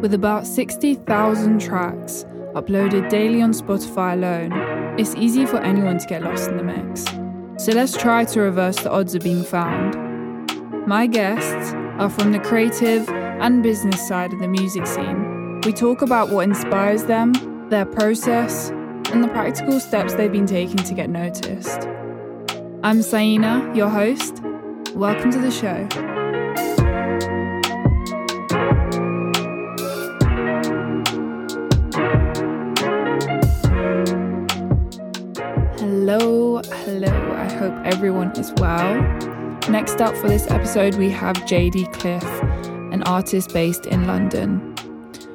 With about 60,000 tracks uploaded daily on Spotify alone, it's easy for anyone to get lost in the mix. So let's try to reverse the odds of being found. My guests are from the creative and business side of the music scene. We talk about what inspires them, their process, and the practical steps they've been taking to get noticed. I'm Saïna, your host. Welcome to the show. Hope everyone is well. Next up for this episode, we have JD Cliffe, an artist based in London.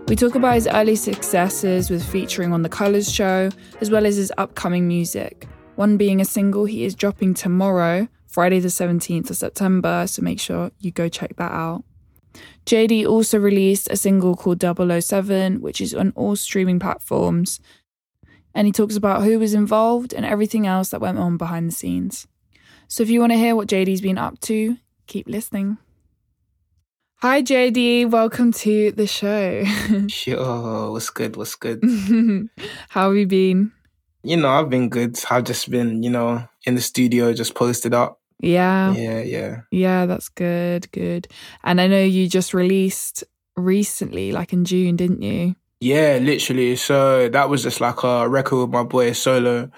We talk about his early successes with featuring on The Colours Show, as well as his upcoming music. One being a single he is dropping tomorrow, Friday the 17th of September, so make sure you go check that out. JD also released a single called 007, which is on all streaming platforms, and he talks about who was involved and everything else that went on behind the scenes. So if you want to hear what JD's been up to, keep listening. Hi JD, welcome to the show. Sure, what's good? What's good? How have you been? You know, I've been good. I've just been, you know, in the studio, just posted up. Yeah. Yeah, yeah. Yeah, that's good, good. And I know you just released recently, like in June, didn't you? Yeah, literally. So that was just like a record with my boy Solo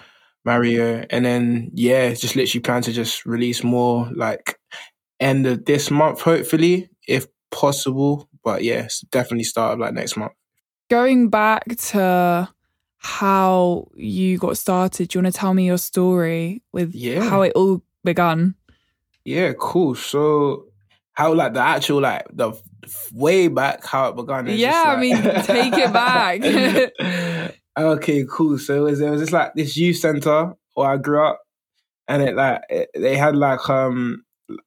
Mario. And then, yeah, just literally plan to just release more like end of this month, hopefully, if possible. But yeah, definitely start of like next month. Going back to how you got started, do you want to tell me your story with Yeah. how it all begun? Yeah, cool. So how like the actual like the way back how it began? Yeah, just, I mean, take it back. okay, cool. So it was it was just like this youth center where I grew up, and it like it, they had like um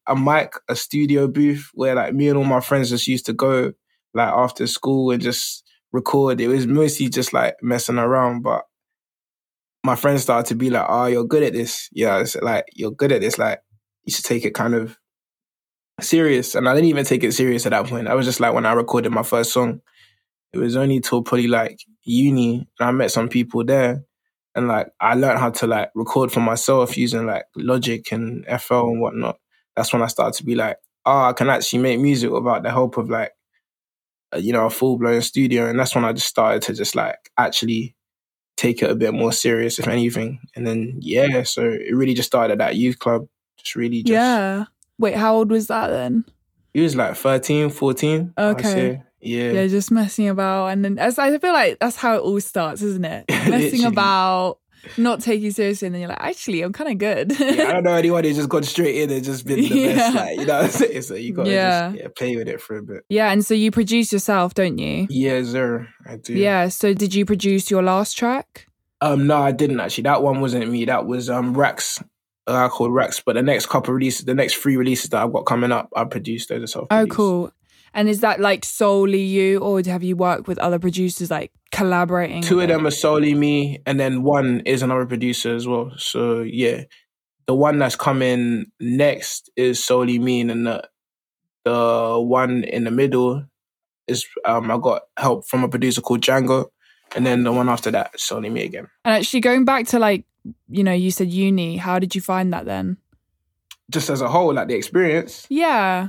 a mic, a studio booth where like me and all my friends just used to go like after school and just record. It was mostly just like messing around, but my friends started to be like, "Oh, you're good at this. Yeah, it's like you're good at this. Like you should take it kind of serious." And I didn't even take it serious at that point. I was just like when I recorded my first song. It was only till probably like uni, and I met some people there, and like I learned how to like record for myself using like Logic and FL and whatnot. That's when I started to be like, oh, I can actually make music without the help of like, you know, a full blown studio. And that's when I just started to just like actually take it a bit more serious, if anything. And then yeah, so it really just started at that youth club. Just really just yeah. Wait, how old was that then? He was like 13, 14. Okay. Yeah. Yeah, just messing about, and then as I feel like that's how it all starts, isn't it? Messing about, not taking seriously, and then you're like, actually, I'm kind of good. Yeah, I don't know anyone who's just gone straight in and just been the Yeah. best. Like, you know what I'm saying? So you gotta Yeah. just yeah, play with it for a bit. yeah, and so you produce yourself, don't you? Yeah, sir. I do. Yeah. So did you produce your last track? Um, no, I didn't actually. That one wasn't me. That was um Rex. Uh, called Rex. But the next couple releases, the next three releases that I've got coming up, I produced those self. Oh, cool. And is that like solely you, or have you worked with other producers, like collaborating? Two of them are solely me, and then one is another producer as well. So yeah, the one that's coming next is solely me, and then the the one in the middle is um I got help from a producer called Django, and then the one after that is solely me again. And actually, going back to like, you know, you said uni. How did you find that then? Just as a whole, like the experience, Yeah.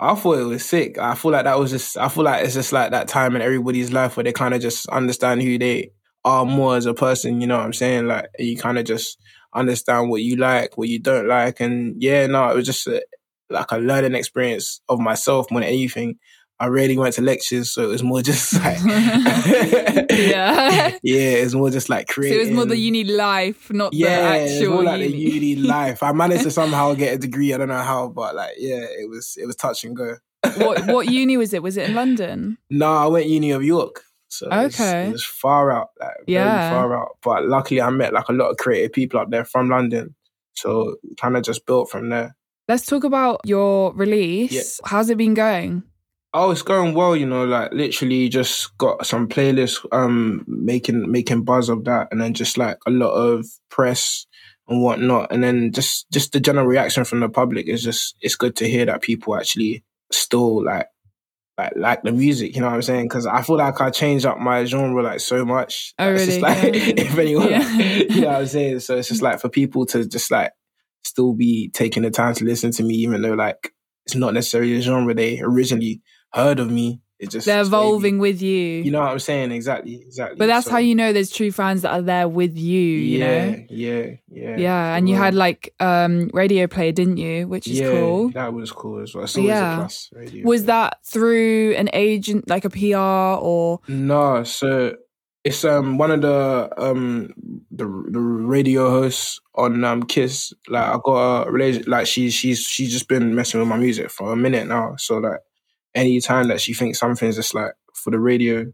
I thought it was sick. I feel like that was just. I feel like it's just like that time in everybody's life where they kind of just understand who they are mm. more as a person. You know what I'm saying? Like you kind of just understand what you like, what you don't like, and yeah, no, it was just a, like a learning experience of myself more than anything. I rarely went to lectures, so it was more just like Yeah. yeah, it's more just like creative. So it was more the uni life, not yeah, the actual more like uni. the uni life. I managed to somehow get a degree. I don't know how, but like yeah, it was it was touch and go. what what uni was it? Was it in London? No, I went Uni of York. So it was- Okay. it was far out, like Yeah. very far out. But luckily, I met like a lot of creative people up there from London, so kind of just built from there. Let's talk about your release. Yeah. How's it been going? Oh, it's going well, you know. Like literally, just got some playlists, um, making making buzz of that, and then just like a lot of press and whatnot, and then just just the general reaction from the public is just it's good to hear that people actually still like like like the music. You know what I'm saying? Because I feel like I changed up my genre like so much. Oh, It's just really? like Yeah. if anyone, Yeah. you know what I'm saying. So it's just like for people to just like still be taking the time to listen to me, even though like it's not necessarily the genre they originally heard of me. It just They're evolving with you. You know what I'm saying? Exactly, exactly. but that's So, how you know there's true fans that are there with you, you yeah, know? yeah, yeah, Yeah. And you had like um radio play, didn't you? Which is yeah, cool. That was cool as well. It's always Yeah. a plus. Radio Was play. that through an agent, like a PR or No, so it's um one of the um the the radio hosts on um Kiss. Like I got a relation like she's she's she's just been messing with my music for a minute now. So like any time that she thinks something's just like for the radio,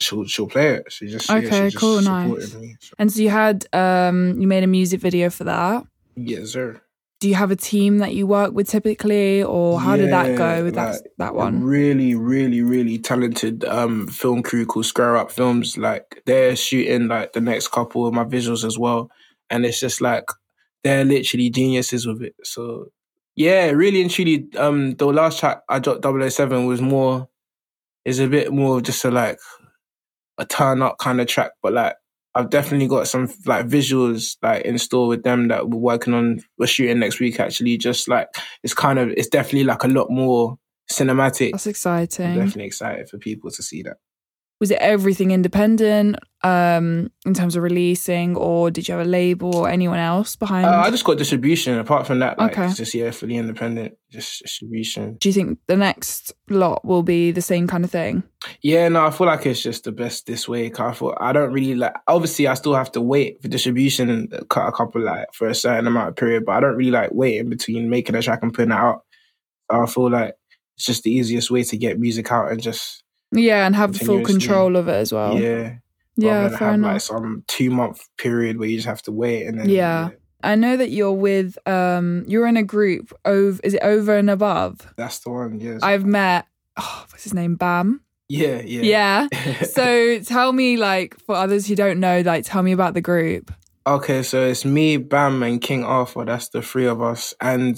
she'll she'll play it. She just yeah, Okay, she just cool, supported nice. Me. So, and so you had um you made a music video for that. yes, sir. Do you have a team that you work with typically or how did that go with that like, that a one? really, really, really talented um film crew called Square Up Films. Like they're shooting like the next couple of my visuals as well. And it's just like they're literally geniuses with it. So yeah, really and truly, um the last track I dropped 007 was more is a bit more of just a like a turn up kind of track, but like I've definitely got some like visuals like in store with them that we're working on. We're shooting next week actually. Just like it's kind of it's definitely like a lot more cinematic. That's I'm exciting. definitely excited for people to see that. Was it everything independent um in terms of releasing or did you have a label or anyone else behind? Uh, I just got distribution. Apart from that, like Okay. it's just yeah, fully independent, just distribution. Do you think the next lot will be the same kind of thing? Yeah, no, I feel like it's just the best this way. 'cause I feel I don't really like. Obviously, I still have to wait for distribution and cut a couple like for a certain amount of period, but I don't really like waiting between making a track and putting it out. I feel like it's just the easiest way to get music out and just Yeah, and have full control of it as well. yeah, yeah, than fair have enough. like some two month period where you just have to wait and then Yeah. I know that you're with um you're in a group over is it over and above? that's the one. Yes, I've met oh, what's his name? Bam. yeah, yeah, Yeah. so tell me like for others who don't know, like tell me about the group. Okay, so it's me, Bam, and King Arthur. That's the three of us. And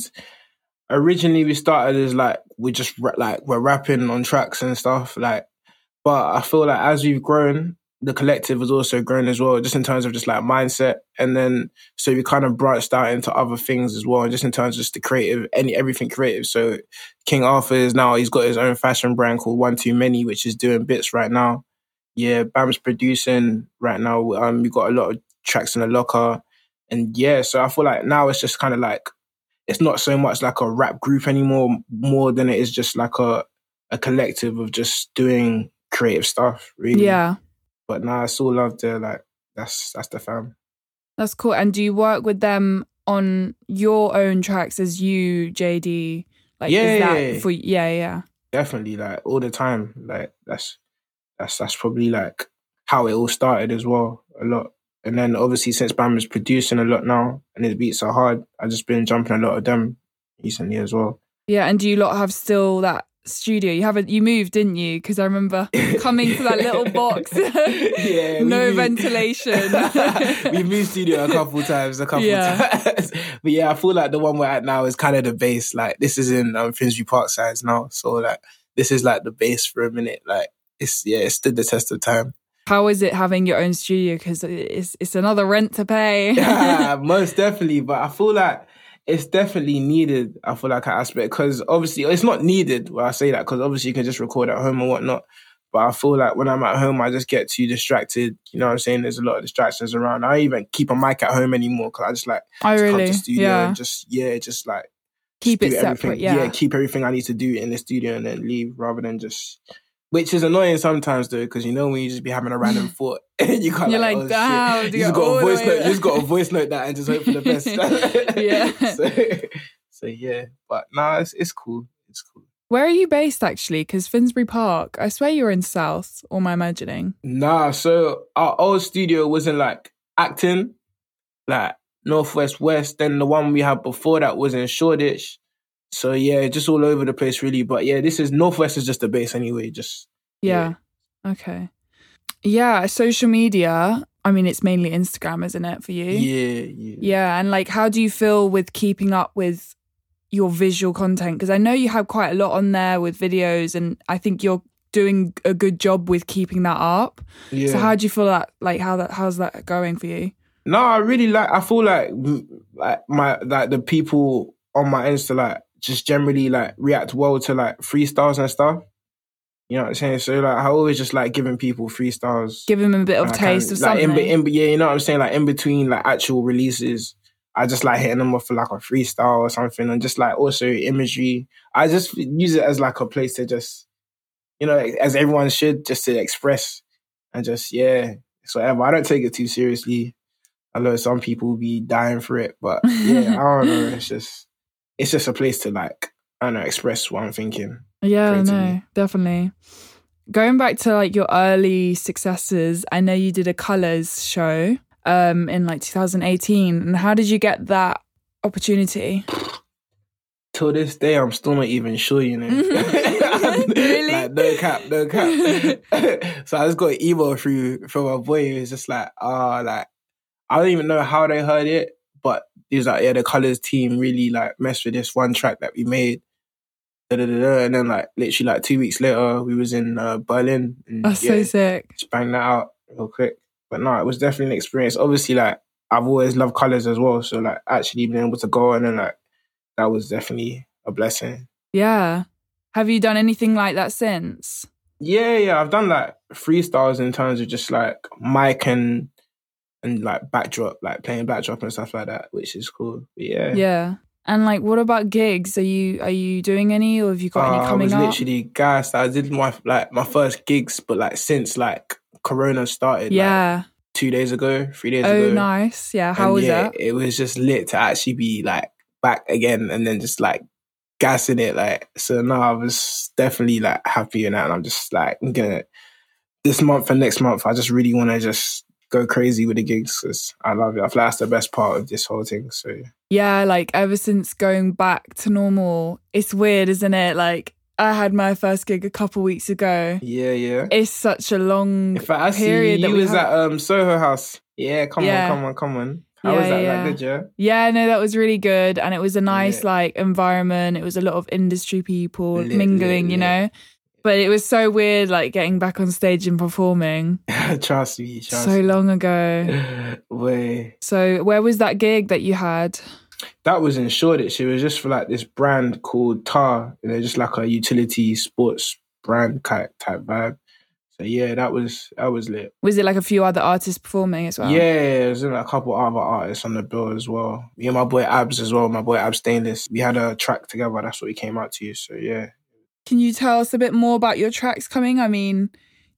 originally we started as like we just like we're rapping on tracks and stuff. Like, but I feel like as we've grown, the collective has also grown as well, just in terms of just like mindset. And then so we kind of branched out into other things as well, just in terms of just the creative, any everything creative. So King Arthur is now he's got his own fashion brand called One Too Many, which is doing bits right now. Yeah, Bam's producing right now. Um, we got a lot of tracks in the locker, and yeah, so I feel like now it's just kind of like it's not so much like a rap group anymore, more than it is just like a a collective of just doing creative stuff. Really, Yeah. But now it's all love there. Like that's that's the fam. That's cool. And do you work with them on your own tracks as you, JD? Like Yeah, is yeah, that yeah. for yeah, yeah. Definitely, like all the time. Like that's that's that's probably like how it all started as well. A lot. And then obviously since Bam is producing a lot now and his beats are hard, I've just been jumping a lot of them recently as well. Yeah, and do you lot have still that studio? You haven't you moved, didn't you? Because I remember coming to that little box. yeah, no ventilation. we moved studio a couple times, a couple Yeah. times. But yeah, I feel like the one we're at now is kind of the base. Like this is in um, Finsbury Park size now, so like this is like the base for a minute. Like it's yeah, it stood the test of time. How is it having your own studio? Because it's it's another rent to pay. yeah, most definitely. But I feel like it's definitely needed. I feel like an aspect because obviously it's not needed. When I say that because obviously you can just record at home and whatnot. But I feel like when I'm at home, I just get too distracted. You know what I'm saying? There's a lot of distractions around. I don't even keep a mic at home anymore because I just like oh, I come really, to studio yeah. and just yeah, just like Keep just it separate, yeah. keep everything I need to do in the studio and then leave rather than just. Which is annoying sometimes though, because you know when you just be having a random thought, and you can't. You're like, like, oh, damn, you just go got a voice note. You just got a voice note that and just hope for the best. Yeah. So, so yeah, but nah, it's it's cool. It's cool. Where are you based actually? Because Finsbury Park. I swear you're in South. Or am I imagining? Nah, so our old studio wasn't like Acton, like Northwest West. Then the one we had before that was in Shoreditch. So yeah, just all over the place really. But yeah, this is Northwest is just the base anyway. Just Yeah. Okay. Yeah, social media. I mean, it's mainly Instagram, isn't it, for you? yeah, yeah. Yeah, and like, how do you feel with keeping up with your visual content? Because I know you have quite a lot on there with videos, and I think you're doing a good job with keeping that up. Yeah. So how do you feel that like how that how's that going for you? No, I really like. I feel like like my like the people on my Insta like just generally like react well to like freestyles and stuff. You know what I'm saying? So like I always just like giving people freestyles. Give them a bit of taste of like, something. In, in, yeah, you know what I'm saying? Like in between like actual releases, I just like hitting them off for like a freestyle or something, and just like also imagery. I just use it as like a place to just, you know, as everyone should, just to express and just yeah, it's whatever. I don't take it too seriously. I know some people be dying for it, but yeah, I don't know. It's just, it's just a place to like, I don't know, express what I'm thinking. Yeah, no, creatively. definitely. Going back to like your early successes, I know you did a colors show um in like 2018. And how did you get that opportunity? Till this day, I'm still not even sure, you know. Really? like, no cap, no cap. so I just got an email through from my boy. He was just like, ah, like, I don't even know how they heard it, he was like, yeah, the colors team really like messed with this one track that we made. Da, da, da. And then like literally like two weeks later, we was in uh, Berlin. And, That's yeah, so sick. just bang that out real quick. But no, it was definitely an experience. Obviously, like I've always loved colors as well. So like actually being able to go and then like that was definitely a blessing. Yeah. Have you done anything like that since? Yeah, yeah. I've done like freestyles in terms of just like mic and and like backdrop, like playing backdrop and stuff like that, which is cool. But yeah. Yeah. And like what about gigs? Are you are you doing any or have you got Uh, any I coming was up? literally gassed. I did my like my first gigs, but like since like Corona started, like, yeah. two days ago, three days Oh ago. Oh, nice. Yeah. How And was yeah, that? It was just lit to actually be like back again and then just like gassing it. Like, so now I was definitely like happy in that. And I'm just like, I'm gonna, this month and next month, I just really want to just go crazy with the gigs because I love it. I feel like that's the best part of this whole thing. So Yeah, like ever since going back to normal, it's weird, isn't it? Like I had my first gig a couple weeks ago. yeah, yeah. It's such a long fact, I period that you was at um Soho House. Yeah, come Yeah. on, come on, come on. How Yeah, was that? yeah, Like, did you? Yeah, no, that was really good. And it was a nice Lit. like environment. It was a lot of industry people Lit, mingling, lit, you lit. know? But it was so weird like getting back on stage and performing trust me, trust so me. long ago. Way. So where was that gig that you had? that was in Shoreditch. It was just for like this brand called Tar. You know, just like a utility sports brand type type vibe. So yeah, that was that was lit. Was it like a few other artists performing as well? Yeah, it there's a couple other artists on the bill as well. Me and my boy Abs as well. My boy Abs Stainless. We had a track together. That's what we came out to. You. So yeah. Can you tell us a bit more about your tracks coming? I mean,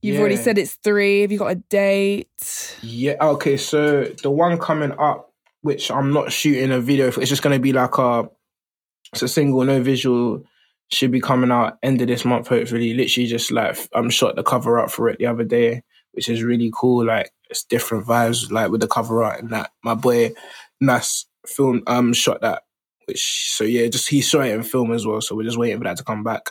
you've already said it's three. Have you got a date? Yeah. Okay. So the one coming up, which I'm not shooting a video for, it's just gonna be like a, it's a single, no visual. Should be coming out end of this month, hopefully. Literally, just like I'm shot the cover up for it the other day, which is really cool. Like it's different vibes, like with the cover art and that. My boy Nas film um shot that, which so yeah, just he saw it in film as well. So we're just waiting for that to come back.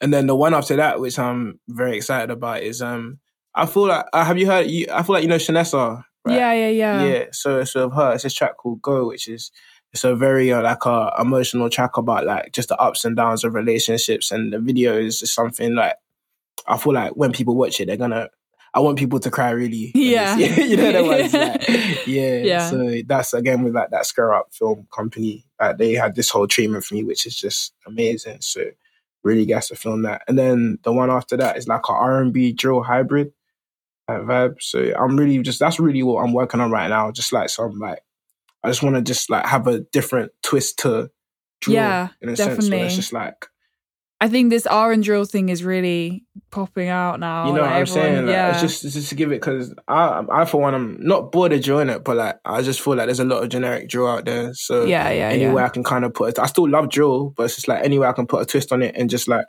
And then the one after that, which I'm very excited about, is um I feel like uh, have you heard? You, I feel like you know Shanessa. Right? Yeah, yeah, yeah. Yeah, so so of her, it's this track called "Go," which is it's a very uh, like a emotional track about like just the ups and downs of relationships, and the video is just something like I feel like when people watch it, they're gonna. I want people to cry really. Yeah. they see it. you know the ones. Like, yeah, Yeah. So that's again with like that Square Up film company. Like they had this whole treatment for me, which is just amazing. So really gets to film that, and then the one after that is like a R and B drill hybrid that vibe. So I'm really just that's really what I'm working on right now. Just like some like I just want to just like have a different twist to drill Yeah, in a sense. Where it's just like I think this R and drill thing is really popping out now. you know like what I'm everyone- saying. Like, yeah. It's just it's just to give it because I I for one I'm not bored of drilling it, but like I just feel like there's a lot of generic drill out there. So yeah, yeah, anywhere yeah. I can kind of put it. I still love drill, but it's just like anywhere I can put a twist on it and just like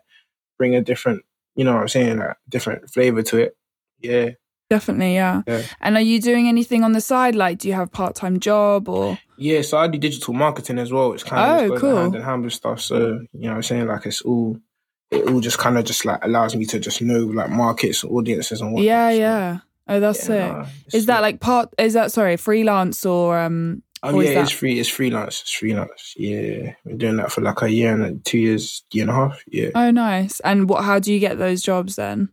bring a different, you know what I'm saying, like different flavor to it. Yeah. Definitely, yeah. Yeah. And are you doing anything on the side? Like, do you have a part time job or? Yeah, so I do digital marketing as well, It's kind of Oh, cool. hand in hand with stuff. So, you know what I'm saying? Like it's all it all just kind of just like allows me to just know like markets, audiences and what. Yeah, So, yeah. Oh, that's yeah, nah, it's Is that like part? Is that sorry, freelance or um Um, Or yeah, that- it's free. It's freelance. It's freelance. Yeah, we're doing that for like a year and two years, year and a half. Yeah, Oh, nice. And what? How do you get those jobs then?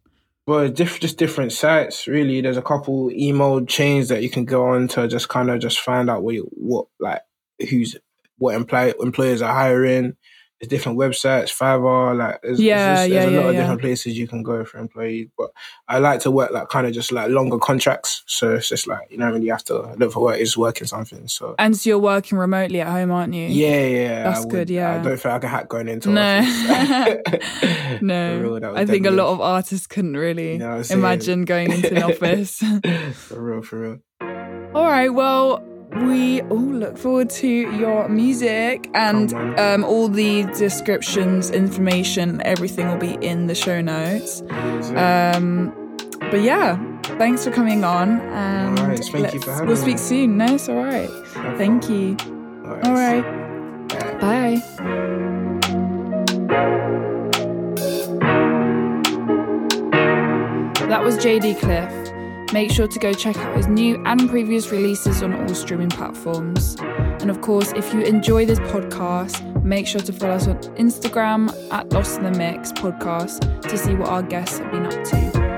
But diff- just different sites. Really, there's a couple email chains that you can go on to just kind of just find out what you, what like who's what employ employers are hiring. There's different websites, Fiverr, like there's, Yeah, there's, just- yeah, there's a yeah, lot of yeah. different places you can go for employees. But I like to work like kind of just like longer contracts, so it's just like you don't really have to look for work. It's working something. So And so you're working remotely at home, aren't you? yeah, yeah, That's would- good, yeah. I don't think I can hack going into No. office. No, real, I think a lot of artists couldn't really You know what I'm saying? imagine going into an office. for real, for real. All right, well, we all look forward to your music and um, all the descriptions, information, everything will be in the show notes. Um, but yeah, thanks for coming on. And All right, thank you for having We'll me. speak soon. No, it's all right. Thank you. All right. Bye. That was JD Cliffe. Make sure to go check out his new and previous releases on all streaming platforms. And of course, if you enjoy this podcast, make sure to follow us on Instagram at Lost in the Mix podcast to see what our guests have been up to.